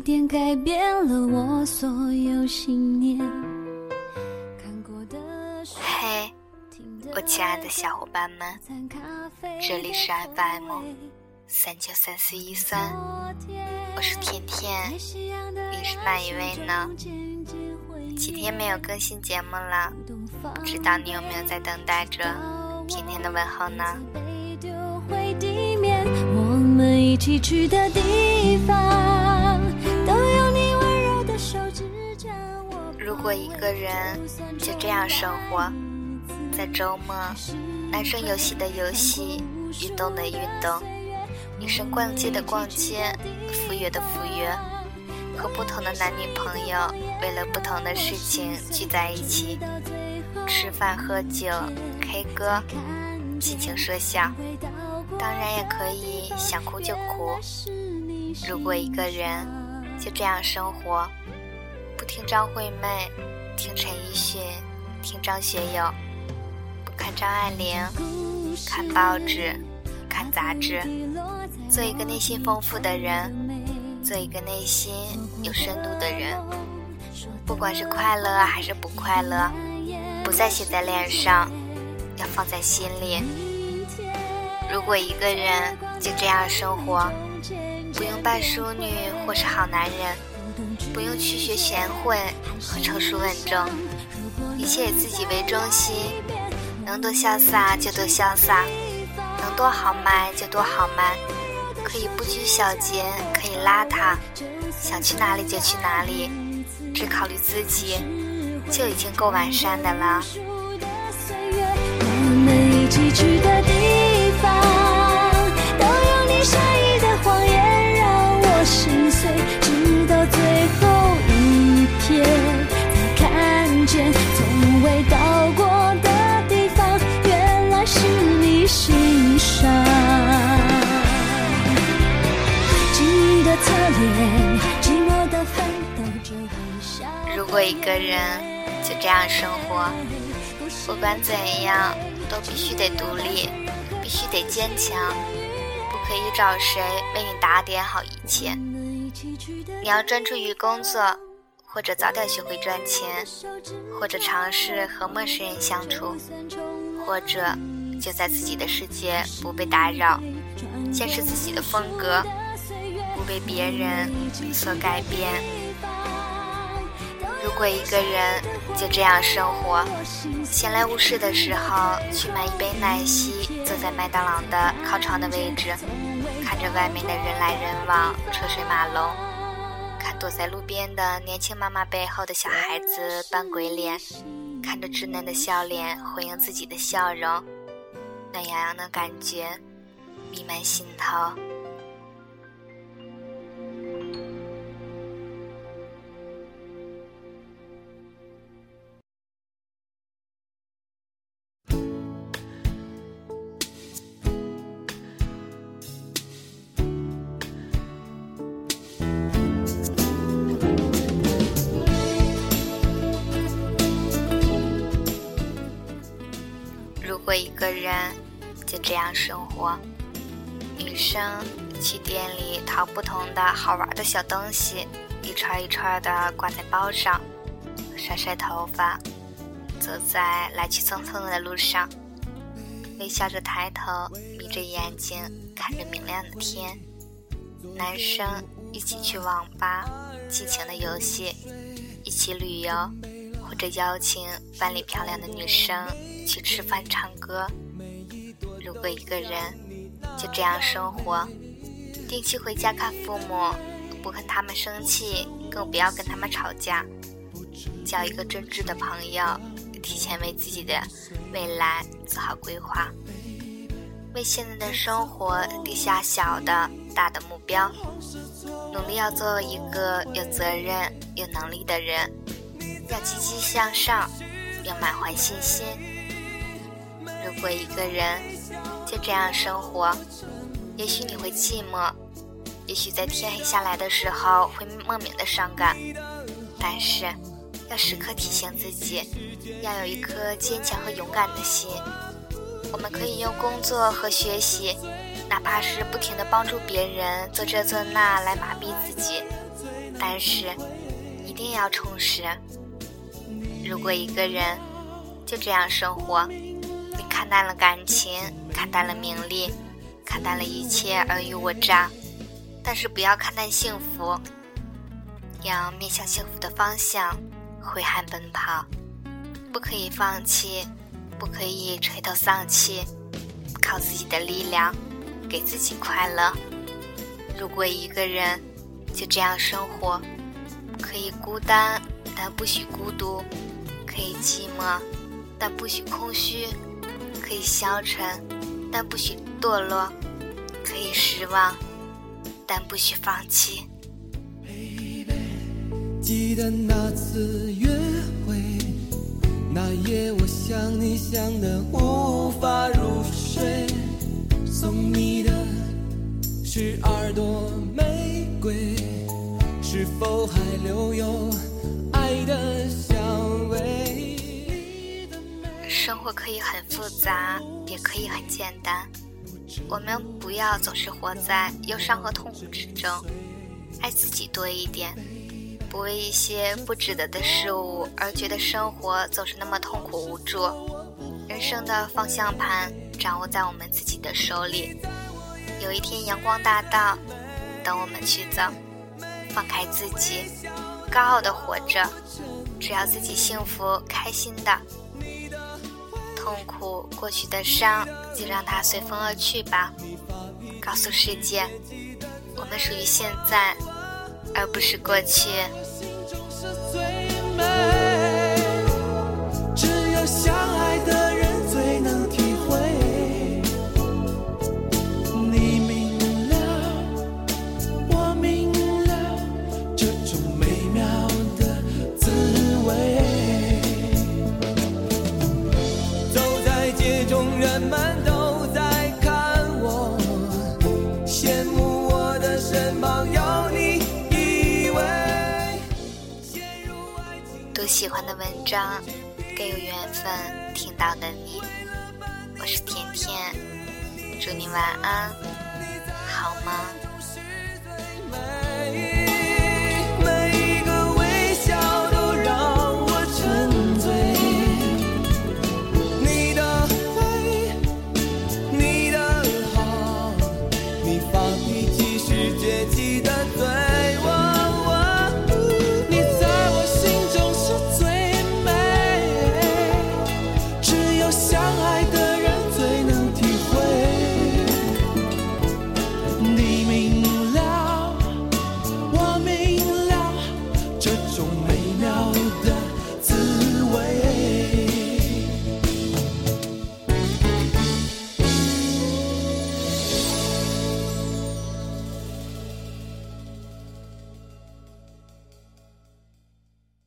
点改变了我所有信念。嘿，我亲爱的小伙伴们，这里是 FM 三九三四一三，我是甜甜，你是哪一位呢？几天没有更新节目了，不知道你有没有在等待着甜甜的问候呢？我们一起去的地方，如果一个人就这样生活，在周末，男生游戏的游戏，运动的运动，女生逛街的逛街，赴约的赴约，和不同的男女朋友为了不同的事情聚在一起，吃饭喝酒，K 歌，尽情说笑。当然也可以想哭就哭。如果一个人就这样生活，不听张惠妹，听陈奕迅，听张学友，不看张爱玲，看报纸，看杂志，做一个内心丰富的人，做一个内心有深度的人。不管是快乐还是不快乐，不再写在脸上，要放在心里。如果一个人就这样生活，不用扮淑女或是好男人，不用去学贤惠和成熟稳重，一切以自己为中心，能多潇洒就多潇洒，能多豪迈就多豪迈，可以不拘小节，可以邋遢，想去哪里就去哪里，只考虑自己，就已经够完善的了。我们一起去的地如果一个人就这样生活，不管怎样都必须得独立。必须得坚强，不可以找谁为你打点好一切。你要专注于工作，或者早点学会赚钱，或者尝试和陌生人相处，或者就在自己的世界不被打扰，坚持自己的风格，不被别人所改变。如果一个人就这样生活，闲来无事的时候去买一杯奶昔，坐在麦当劳的靠窗的位置，看着外面的人来人往、车水马龙，看躲在路边的年轻妈妈背后的小孩子扮鬼脸，看着稚嫩的笑脸回应自己的笑容，暖洋洋的感觉弥漫心头。如果一个人就这样生活，女生去店里淘不同的好玩的小东西，一串一串的挂在包上，甩甩头发，走在来去匆匆的路上，微笑着抬头，眯着眼睛看着明亮的天。男生一起去网吧，尽情的游戏，一起旅游，或者邀请班里漂亮的女生。去吃饭、唱歌。如果一个人就这样生活，定期回家看父母，不跟他们生气，更不要跟他们吵架，交一个真挚的朋友，提前为自己的未来做好规划，为现在的生活定下小的、大的目标，努力要做一个有责任、有能力的人，要积极向上，要满怀信心。如果一个人就这样生活，也许你会寂寞，也许在天黑下来的时候会莫名的伤感，但是要时刻提醒自己，要有一颗坚强和勇敢的心。我们可以用工作和学习哪怕是不停的帮助别人做这做那来麻痹自己，但是一定要充实。如果一个人就这样生活，你看淡了感情，看淡了名利，看淡了一切尔虞我诈，但是不要看淡幸福，要面向幸福的方向挥汗奔跑，不可以放弃，不可以垂头丧气，靠自己的力量。给自己快乐。如果一个人就这样生活，可以孤单，但不许孤独；可以寂寞，但不许空虚；可以消沉，但不许堕落；可以失望，但不许放弃。Baby, 记得那次约会，那夜我想你想得无法入睡。送你的是耳朵玫瑰，是否还留有生活可以很复杂，也可以很简单。我们不要总是活在忧伤和痛苦之中，爱自己多一点，不为一些不值得的事物而觉得生活总是那么痛苦无助。人生的方向盘。掌握在我们自己的手里。有一天阳光大道，等我们去走。放开自己，高傲的活着。只要自己幸福开心的，痛苦过去的伤就让它随风而去吧。告诉世界，我们属于现在，而不是过去。喜欢的文章，更有缘分听到的你。我是甜甜，祝你晚安，好吗？